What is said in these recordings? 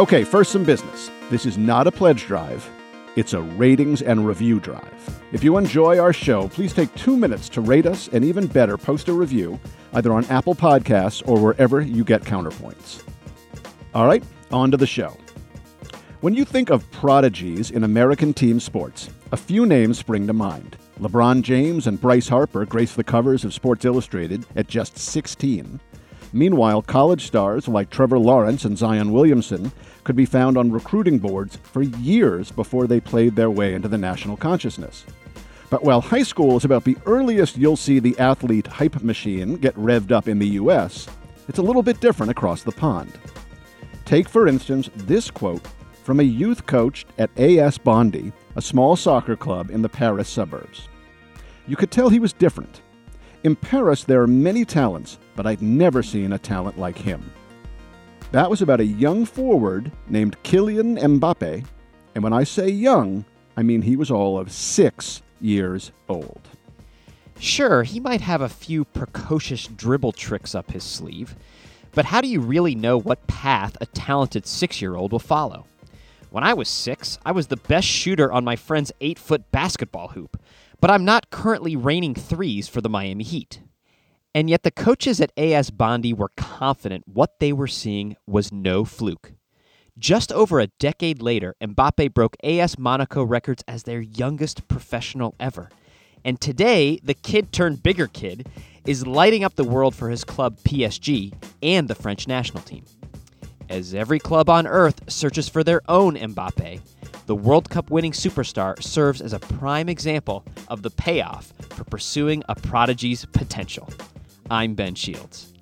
Okay, first, some business. This is not a pledge drive, it's a ratings and review drive. If you enjoy our show, please take two minutes to rate us and even better, post a review either on Apple Podcasts or wherever you get counterpoints. All right, on to the show. When you think of prodigies in American team sports, a few names spring to mind. LeBron James and Bryce Harper grace the covers of Sports Illustrated at just 16. Meanwhile, college stars like Trevor Lawrence and Zion Williamson could be found on recruiting boards for years before they played their way into the national consciousness. But while high school is about the earliest you'll see the athlete hype machine get revved up in the U.S., it's a little bit different across the pond. Take, for instance, this quote from a youth coach at AS Bondy, a small soccer club in the Paris suburbs. You could tell he was different. In Paris, there are many talents, but I'd never seen a talent like him. That was about a young forward named Kylian Mbappe, and when I say young, I mean he was all of six years old. Sure, he might have a few precocious dribble tricks up his sleeve, but how do you really know what path a talented six year old will follow? When I was six, I was the best shooter on my friend's eight foot basketball hoop, but I'm not currently raining threes for the Miami Heat. And yet the coaches at AS Bondy were confident what they were seeing was no fluke. Just over a decade later, Mbappe broke AS Monaco records as their youngest professional ever. And today, the kid turned bigger kid is lighting up the world for his club PSG and the French national team. As every club on earth searches for their own Mbappe, the World Cup winning superstar serves as a prime example of the payoff for pursuing a prodigy's potential. I'm Ben Shields.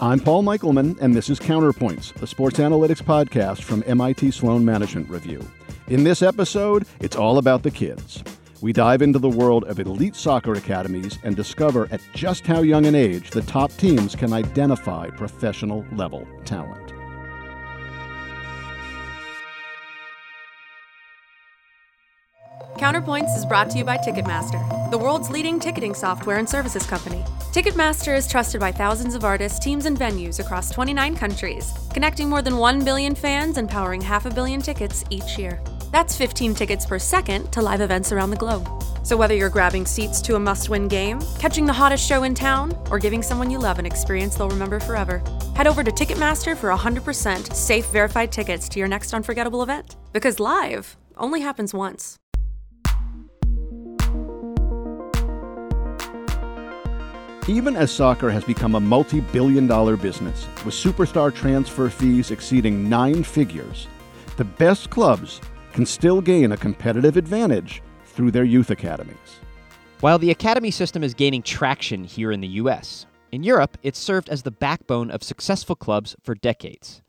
I'm Paul Michelman, and this is Counterpoints, a sports analytics podcast from MIT Sloan Management Review. In this episode, it's all about the kids. We dive into the world of elite soccer academies and discover at just how young an age the top teams can identify professional level talent. Counterpoints is brought to you by Ticketmaster, the world's leading ticketing software and services company. Ticketmaster is trusted by thousands of artists, teams, and venues across 29 countries, connecting more than 1 billion fans and powering half a billion tickets each year. That's 15 tickets per second to live events around the globe. So whether you're grabbing seats to a must win game, catching the hottest show in town, or giving someone you love an experience they'll remember forever, head over to Ticketmaster for 100% safe, verified tickets to your next unforgettable event. Because live only happens once. Even as soccer has become a multi billion dollar business, with superstar transfer fees exceeding nine figures, the best clubs can still gain a competitive advantage through their youth academies. While the academy system is gaining traction here in the U.S., in Europe, it's served as the backbone of successful clubs for decades.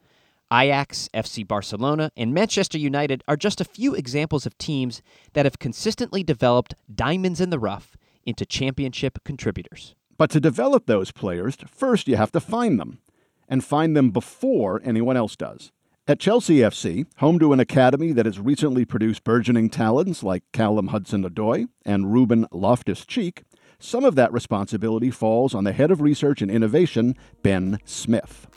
Ajax, FC Barcelona, and Manchester United are just a few examples of teams that have consistently developed diamonds in the rough into championship contributors. But to develop those players, first you have to find them, and find them before anyone else does. At Chelsea FC, home to an academy that has recently produced burgeoning talents like Callum Hudson Odoi and Ruben Loftus Cheek, some of that responsibility falls on the head of research and innovation, Ben Smith.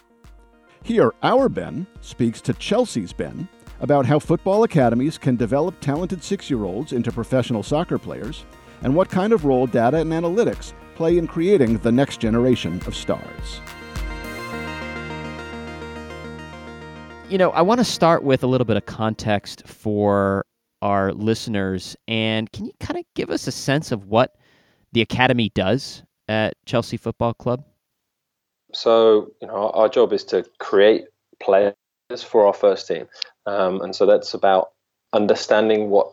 Here, our Ben speaks to Chelsea's Ben about how football academies can develop talented six year olds into professional soccer players and what kind of role data and analytics play in creating the next generation of stars. You know, I want to start with a little bit of context for our listeners. And can you kind of give us a sense of what the Academy does at Chelsea Football Club? So, you know, our job is to create players for our first team. Um, and so that's about understanding what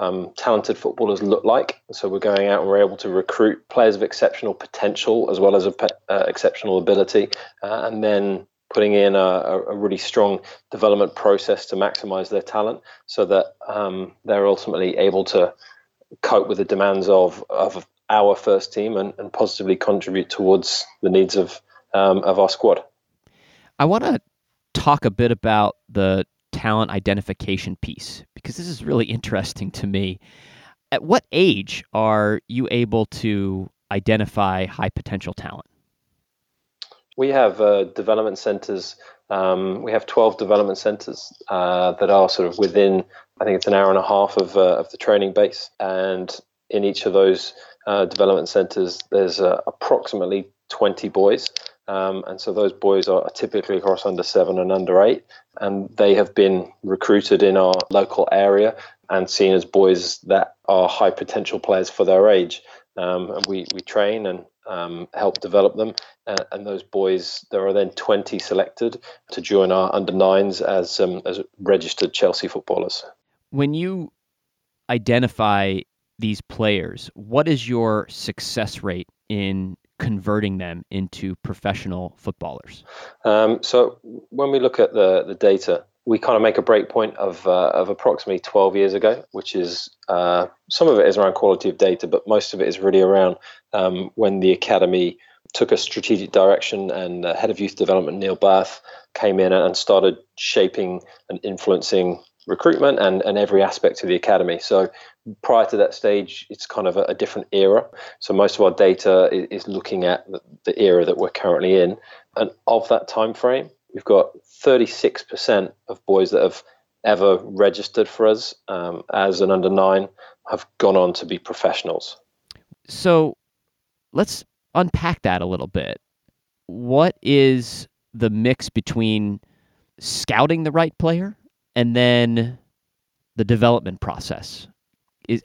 um, talented footballers look like. So we're going out and we're able to recruit players of exceptional potential as well as a, uh, exceptional ability, uh, and then putting in a, a, really strong development process to maximize their talent so that um, they're ultimately able to cope with the demands of, of our first team and, and positively contribute towards the needs of, um, of our squad. I want to talk a bit about the talent identification piece because this is really interesting to me. At what age are you able to identify high potential talent? We have uh, development centers. Um, we have 12 development centers uh, that are sort of within, I think it's an hour and a half of, uh, of the training base. And in each of those uh, development centers, there's uh, approximately 20 boys. Um, and so those boys are typically across under seven and under eight. And they have been recruited in our local area and seen as boys that are high potential players for their age. Um, and we, we train and um, help develop them. Uh, and those boys, there are then 20 selected to join our under nines as, um, as registered Chelsea footballers. When you identify these players, what is your success rate in converting them into professional footballers? Um, so when we look at the, the data, we kind of make a break point of, uh, of approximately 12 years ago, which is uh, some of it is around quality of data, but most of it is really around um, when the academy took a strategic direction and head of youth development Neil Bath came in and started shaping and influencing recruitment and, and every aspect of the academy. So prior to that stage, it's kind of a, a different era. So most of our data is, is looking at the, the, era that we're currently in, and of that time frame, we've got 36% of boys that have ever registered for us um, as an under nine have gone on to be professionals. So let's unpack that a little bit. What is the mix between scouting the right player and then the development process? Is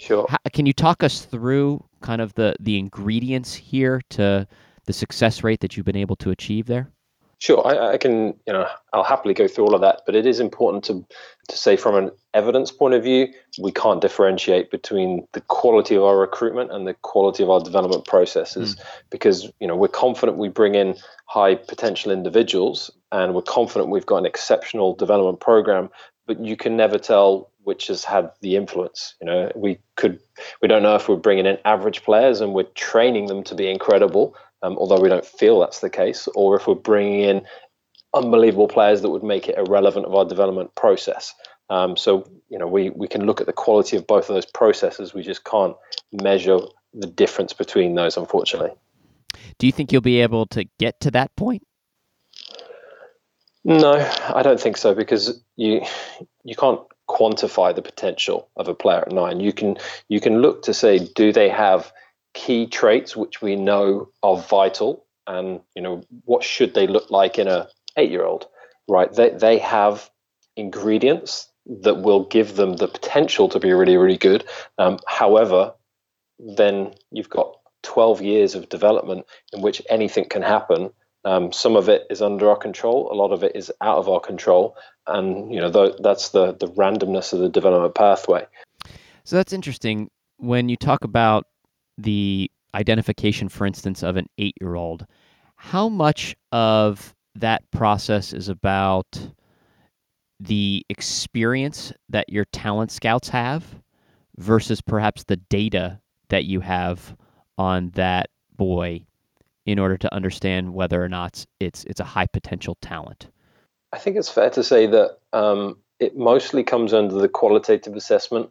sure. can you talk us through kind of the the ingredients here to the success rate that you've been able to achieve there? Sure, I, I, can. You know, I'll happily go through all of that, but it is important to to say from an evidence point of view, we can't differentiate between the quality of our recruitment and the quality of our development processes, mm. because you know we're confident we bring in high potential individuals, and we're confident we've got an exceptional development program, but you can never tell which has had the influence. You know, we could we don't know if we're bringing in average players and we're training them to be incredible um, although we don't feel that's the case, or if we're bringing in unbelievable players that would make it irrelevant of our development process. Um, so you know we we can look at the quality of both of those processes. We just can't measure the difference between those, unfortunately. Do you think you'll be able to get to that point? No, I don't think so because you you can't quantify the potential of a player at nine. You can you can look to say do they have key traits which we know are vital? And you know what should they look like in a eight year old right? They, they have ingredients that will give them the potential to be really really good. Um, however then you've got 12 years of development in which anything can happen um, some of it is under our control a lot of it is out of our control and you know th- that's the the randomness of the development pathway. So that's interesting. When you talk about the identification, for instance, of an eight year old, how much of that process is about the experience that your talent scouts have versus perhaps the data that you have on that boy in order to understand whether or not it's it's a high potential talent? I think it's fair to say that um, it mostly comes under the qualitative assessment,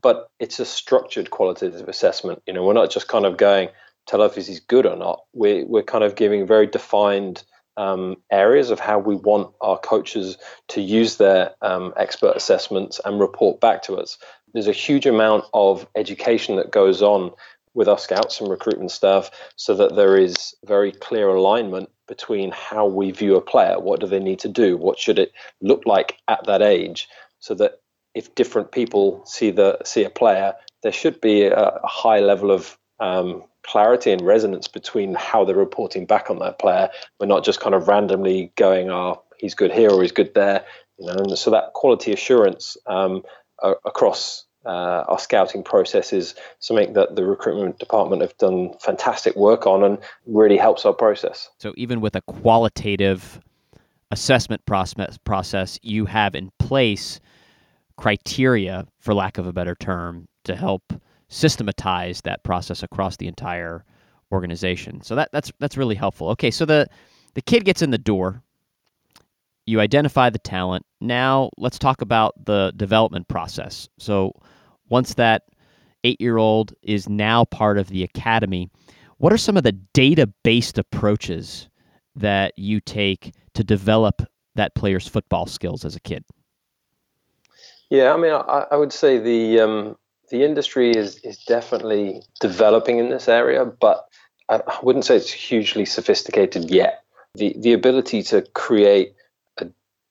but it's a structured qualitative assessment. You know, we're not just kind of going, tell us if he's good or not. We're, we're kind of giving very defined um, areas of how we want our coaches to use their um, expert assessments and report back to us. There's a huge amount of education that goes on with our scouts and recruitment staff so that there is very clear alignment between how we view a player. What do they need to do? What should it look like at that age? So that if different people see the see a player there should be a, a high level of um, clarity and resonance between how they're reporting back on that player. We're not just kind of randomly going oh he's good here or he's good there you know and so that quality assurance um, across uh, our scouting process is something that the recruitment department have done fantastic work on and really helps our process. So even with a qualitative assessment process, process you have in place criteria, for lack of a better term, to help systematize that process across the entire organization. So that that's that's really helpful. Okay, so the the kid gets in the door you identify the talent. Now let's talk about the development process. So once that eight year old is now part of the academy, what are some of the data based approaches that you take to develop that player's football skills as a kid? Yeah, I mean, I, I would say the um, the industry is is definitely developing in this area, but I, I wouldn't say it's hugely sophisticated yet. The the ability to create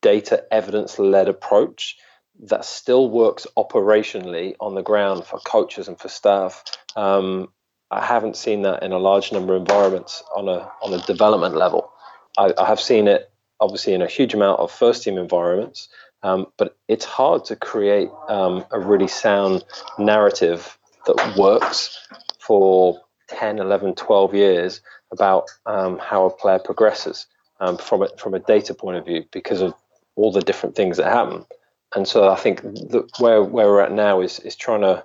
data evidence led approach that still works operationally on the ground for coaches and for staff. Um, I haven't seen that in a large number of environments on a on a development level. I, I have seen it obviously in a huge amount of first team environments, um, but it's hard to create um, a really sound narrative that works for 10, 11, 12 years about um, how a player progresses um, from, a, from a data point of view because of all the different things that happen. And so I think where, where we're at now is, is trying to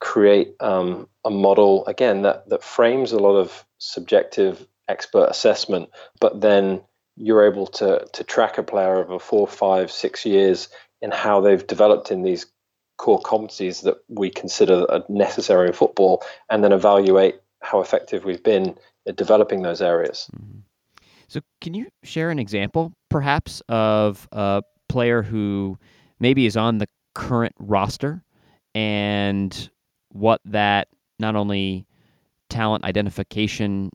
create um, a model, again, that, that frames a lot of subjective expert assessment, but then you're able to to track a player over four, five, six years in how they've developed in these core competencies that we consider are necessary in football, and then evaluate how effective we've been at developing those areas. Mm-hmm. So, can you share an example, perhaps, of a player who maybe is on the current roster and what that not only talent identification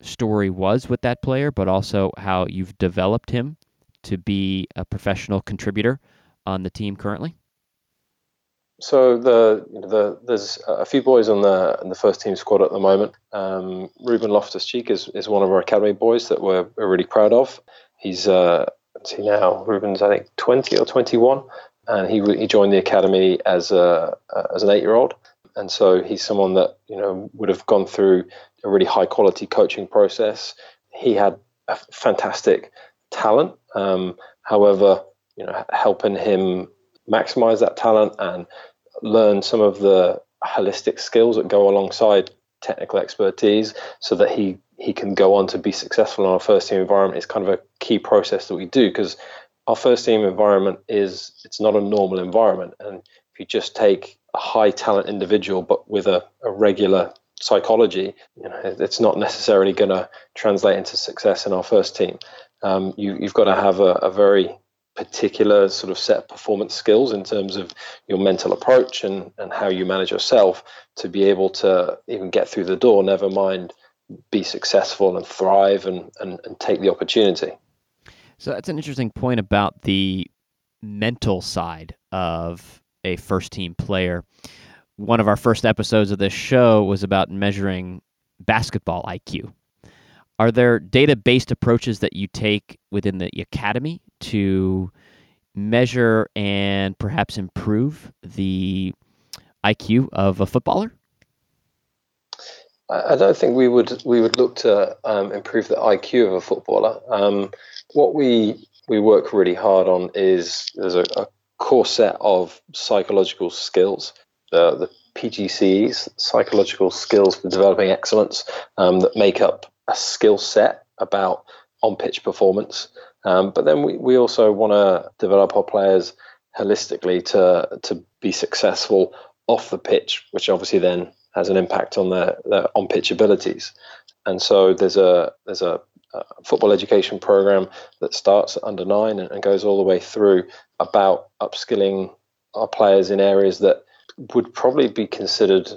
story was with that player, but also how you've developed him to be a professional contributor on the team currently? So the, the there's a few boys on the the first team squad at the moment. Um, Ruben Loftus Cheek is, is one of our academy boys that we're, we're really proud of. He's uh, see now Ruben's I think 20 or 21, and he he joined the academy as a as an eight year old, and so he's someone that you know would have gone through a really high quality coaching process. He had a fantastic talent. Um, however, you know, helping him maximize that talent and learn some of the holistic skills that go alongside technical expertise so that he he can go on to be successful in our first team environment is kind of a key process that we do because our first team environment is it's not a normal environment and if you just take a high talent individual but with a, a regular psychology, you know, it's not necessarily going to translate into success in our first team. Um, you, have got to have a, a, very particular sort of set of performance skills in terms of your mental approach and, and how you manage yourself to be able to even get through the door, never mind be successful and thrive and, and, and take the opportunity. So that's an interesting point about the mental side of a first team player one of our first episodes of this show was about measuring basketball IQ. Are there data based approaches that you take within the academy to measure and perhaps improve the IQ of a footballer? I don't think we would we would look to um, improve the IQ of a footballer. Um, what we we work really hard on is there's a, a core set of psychological skills the, PGCEs, psychological skills for developing excellence, um, that make up a skill set about on pitch performance. Um, but then we, we also want to develop our players holistically to to be successful off the pitch, which obviously then has an impact on their, their on pitch abilities. And so there's a there's a, a, football education program that starts at under nine and, and goes all the way through about upskilling our players in areas that would probably be considered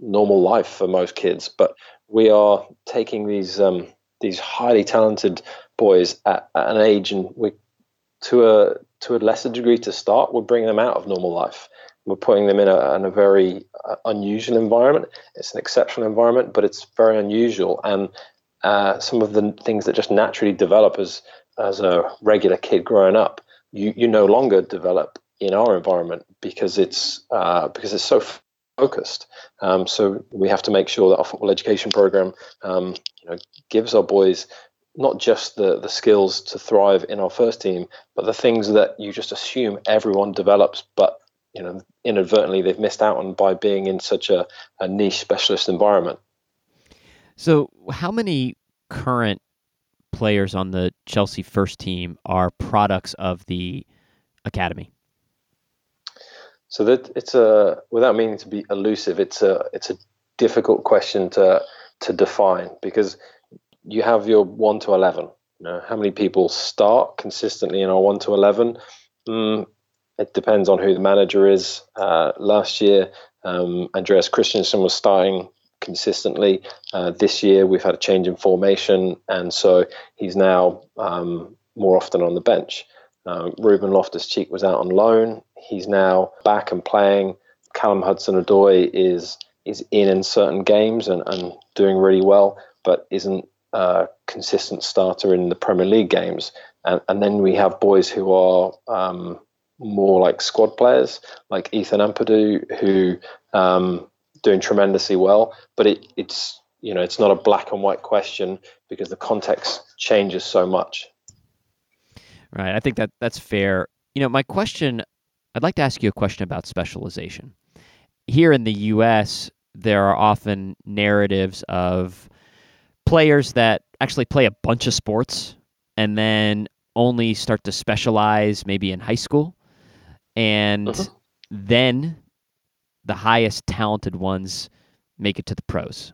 normal life for most kids, but we are taking these um, these highly talented boys at, at, an age, and we to a to a lesser degree to start, we're bringing them out of normal life. We're putting them in a, in a very uh, unusual environment. It's an exceptional environment, but it's very unusual. And uh, some of the things that just naturally develop as as a regular kid growing up, you you no longer develop in our environment because it's uh, because it's so focused. Um, so we have to make sure that our football education program um, you know, gives our boys not just the the skills to thrive in our first team, but the things that you just assume everyone develops, but you know inadvertently they've missed out on by being in such a, a niche specialist environment. So, how many current players on the Chelsea first team are products of the academy? So that it's a without meaning to be elusive, it's a it's a difficult question to to define because you have your one to eleven, You know, how many people start consistently in our one to eleven? Mm, it depends on who the manager is. Uh, last year, um, Andreas Christensen was starting consistently. Uh, this year, we've had a change in formation, and so he's now um, more often on the bench. Uh, Ruben Loftus Cheek was out on loan. He's now back and playing. Callum Hudson Odoi is is in in certain games and, and doing really well, but isn't a consistent starter in the Premier League games. And, and then we have boys who are um, more like squad players, like Ethan Ampadu, who um, doing tremendously well. But it, it's you know it's not a black and white question because the context changes so much. Right. I think that that's fair. You know, my question. I'd like to ask you a question about specialization. Here in the U.S., there are often narratives of players that actually play a bunch of sports and then only start to specialize maybe in high school and uh-huh. then the highest talented ones make it to the pros.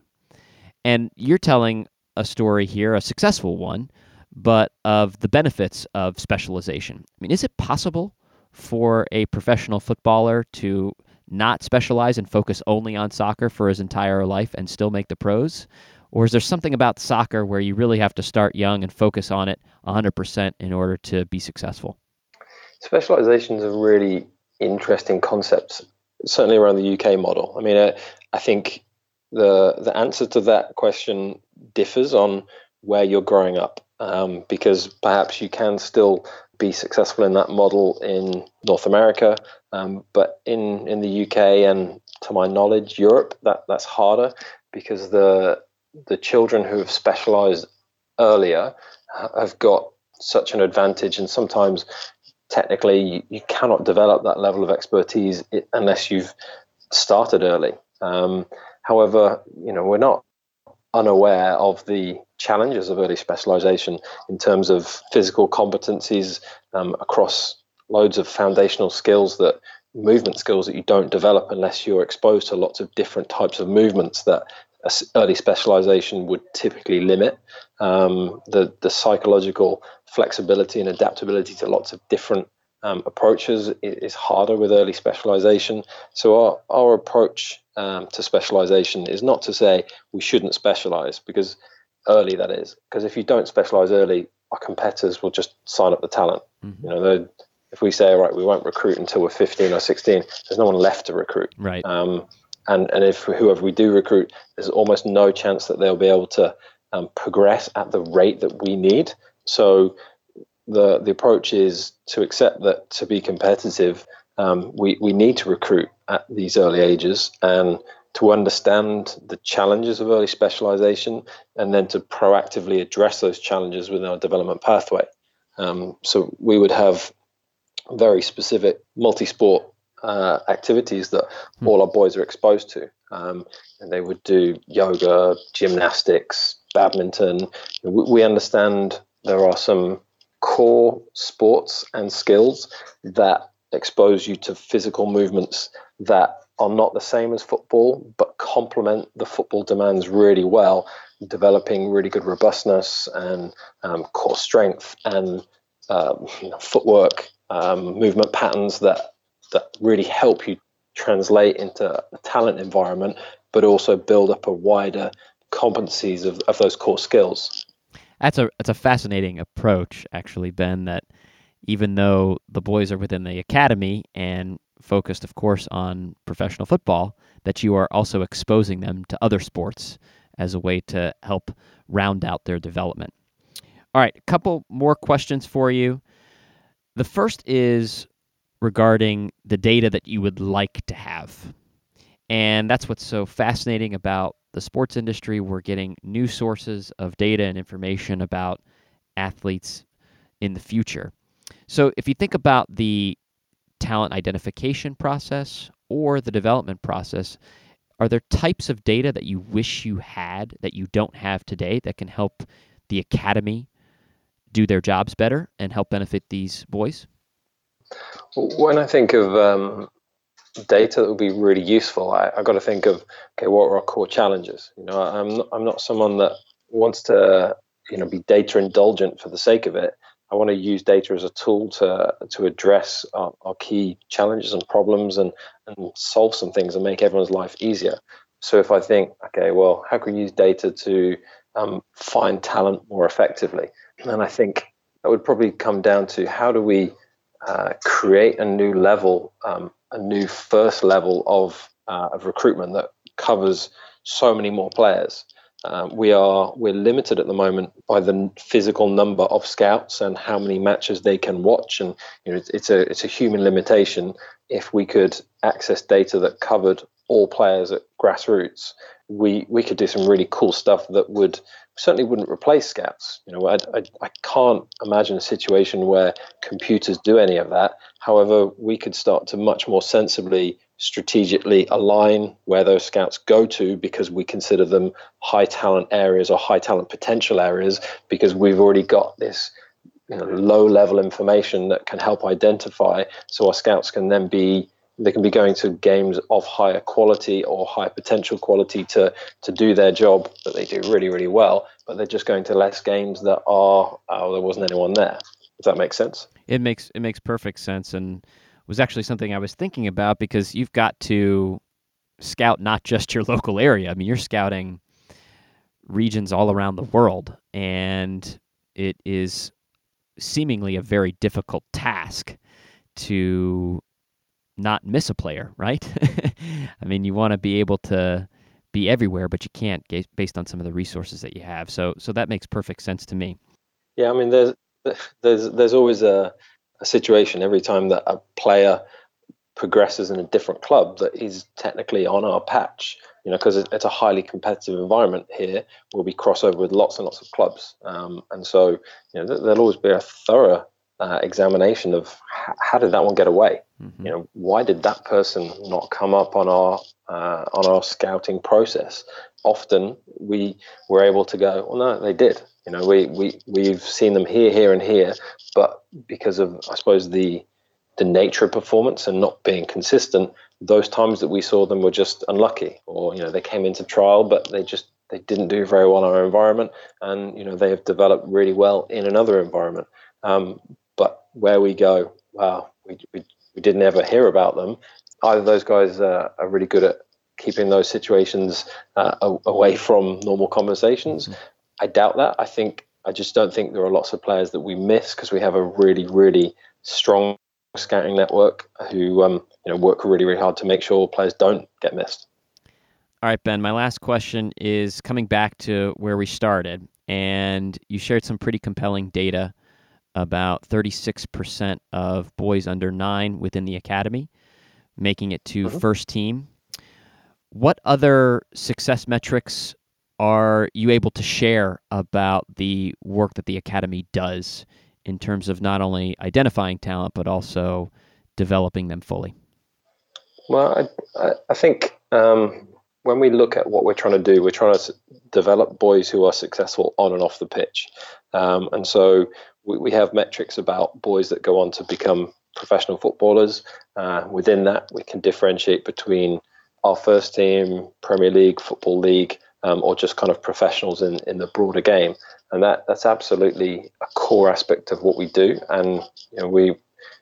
And you're telling a story here, a successful one, but of the benefits of specialization. I mean, is it possible for a professional footballer to not specialize and focus only on soccer for his entire life and still make the pros? Or is there something about soccer where you really have to start young and focus on it 100% in order to be successful? Specialization is a really interesting concept, certainly around the UK model. I mean, I, I think the the answer to that question differs on where you're growing up, um, because perhaps you can still be successful in that model in North America, um, but in in the UK and to my knowledge, Europe, that that's harder because the the children who have specialized earlier have got such an advantage and sometimes technically you, you cannot develop that level of expertise unless you've started early. Um, however, you know we're not unaware of the challenges of early specialization in terms of physical competencies um, across loads of foundational skills that movement skills that you don't develop unless you're exposed to lots of different types of movements that early specialization would typically limit um, the the psychological flexibility and adaptability to lots of different um, approaches is harder with early specialization. So our our approach um, to specialization is not to say we shouldn't specialize because early that is because if you don't specialize early, our competitors will just sign up the talent. Mm-hmm. You know, if we say, all right, we won't recruit until we're 15 or 16, there's no one left to recruit. Right. Um, and and if whoever we do recruit, there's almost no chance that they'll be able to um, progress at the rate that we need. So the the approach is to accept that to be competitive, um, we we need to recruit at these early ages and to understand the challenges of early specialization and then to proactively address those challenges within our development pathway. Um, so we would have very specific multi-sport uh, activities that hmm. all our boys are exposed to. Um, and they would do yoga, gymnastics, badminton. We, we understand there are some core sports and skills that expose you to physical movements that are not the same as football, but complement the football demands really well, developing really good robustness and um, core strength and um, you know, footwork, um, movement patterns that that really help you translate into a talent environment, but also build up a wider competencies of, of those core skills. That's a that's a fascinating approach, actually, Ben. That even though the boys are within the academy and focused, of course, on professional football, that you are also exposing them to other sports as a way to help round out their development. All right, a couple more questions for you. The first is regarding the data that you would like to have. And that's what's so fascinating about the sports industry. We're getting new sources of data and information about athletes in the future. So if you think about the talent identification process or the development process, are there types of data that you wish you had that you don't have today that can help the academy do their jobs better and help benefit these boys? When I think of um, data that would be really useful, I, have got to think of okay, what are our core challenges? You know, I'm not, I'm not someone that wants to you know be data indulgent for the sake of it. I want to use data as a tool to to address our, our key challenges and problems and and solve some things and make everyone's life easier. So if I think, okay, well, how can we use data to um, find talent more effectively? And I think that would probably come down to how do we uh, create a new level, um, a new first level of uh, of recruitment that covers so many more players. Um, we are we're limited at the moment by the physical number of scouts and how many matches they can watch, and you know it's, it's a it's a human limitation. If we could access data that covered all players at grassroots, we we could do some really cool stuff that would certainly wouldn't replace scouts. You know, I, I, I, can't imagine a situation where computers do any of that. However, we could start to much more sensibly, strategically align where those scouts go to because we consider them high talent areas or high talent potential areas because we've already got this you know, low level information that can help identify so our scouts can then be they can be going to games of higher quality or high potential quality to to do their job that they do really really well but they're just going to less games that are oh there wasn't anyone there. Does that make sense? It makes it makes perfect sense. And was actually something i was thinking about because you've got to scout not just your local area i mean you're scouting regions all around the world and it is seemingly a very difficult task to not miss a player, right? I mean, you want to be able to be everywhere, but you can't based on some of the resources that you have. So, so that makes perfect sense to me. Yeah, I mean, there's there's there's always a, a situation every time that a player progresses in a different club that is technically on our patch. You know, because it's a highly competitive environment here where we cross over with lots and lots of clubs, um, and so you know there'll always be a thorough uh, examination of how did that one get away? Mm-hmm. You know, why did that person not come up on our uh, on our scouting process? Often we were able to go, well, no, they did. You know, we we we've seen them here, here, and here, but because of I suppose the the nature of performance and not being consistent, those times that we saw them were just unlucky, or you know, they came into trial, but they just they didn't do very well in our environment, and you know, they have developed really well in another environment. Um, but where we go, wow, we, we, we didn't ever hear about them. Either those guys uh, are really good at keeping those situations uh, away from normal conversations. Mm-hmm. I doubt that. I think I just don't think there are lots of players that we miss because we have a really, really strong scouting network who um, you know work really, really hard to make sure players don't get missed. All right, Ben. My last question is coming back to where we started, and you shared some pretty compelling data about 36% of boys under nine within the academy, making it to mm-hmm. first team. What other success metrics are you able to share about the work that the academy does in terms of not only identifying talent but also developing them fully? Well, I, I think um, when we look at what we're trying to do, we're trying to develop boys who are successful on and off the pitch. Um, and so we, we have metrics about boys that go on to become professional footballers. Uh, within that, we can differentiate between our first team, Premier League, Football League, um, or just kind of professionals in, in the broader game. And that that's absolutely a core aspect of what we do. And you know, we,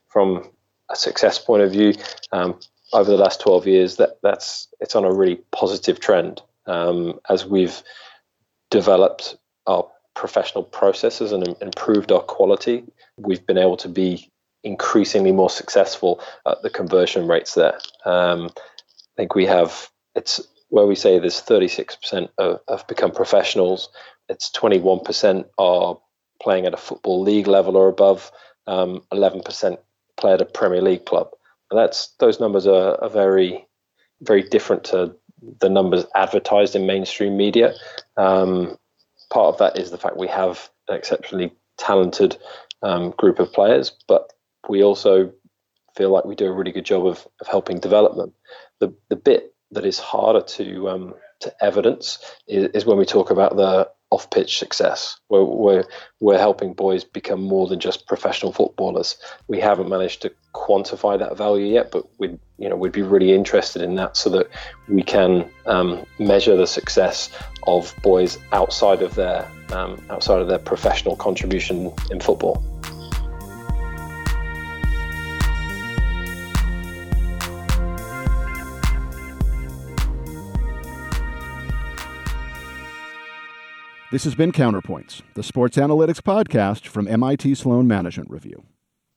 from a success point of view, um, over the last 12 years, that that's it's on a really positive trend um, as we've developed our professional processes and improved our quality, we've been able to be increasingly more successful at the conversion rates there. Um, I think we have it's where we say there's 36% of, have become professionals. It's 21% are playing at a football league level or above. Um, 11% play at a Premier League club. And that's those numbers are, are very, very different to the numbers advertised in mainstream media. Um, part of that is the fact we have an exceptionally talented um, group of players, but we also feel like we do a really good job of, of helping develop them. The, the bit that is harder to um, to evidence is, is, when we talk about the off pitch success. We're, we're, we're helping boys become more than just professional footballers. We haven't managed to quantify that value yet, but we'd, you know, we'd be really interested in that so that we can um, measure the success of boys outside of their um, outside of their professional contribution in football. This has been Counterpoints, the sports analytics podcast from MIT Sloan Management Review.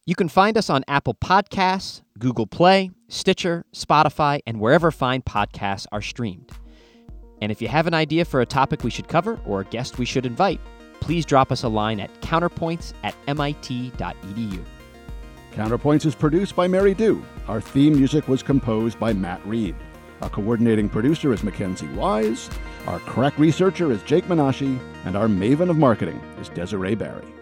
You can find us on Apple Podcasts, Google Play, Stitcher, Spotify, and wherever fine podcasts are streamed. And if you have an idea for a topic we should cover or a guest we should invite, please drop us a line at counterpoints at mit.edu. Counterpoints is produced by Mary Dew. Our theme music was composed by Matt Reed. Our coordinating producer is Mackenzie Wise. Our crack researcher is Jake Menashe. And our maven of marketing is Desiree Barry.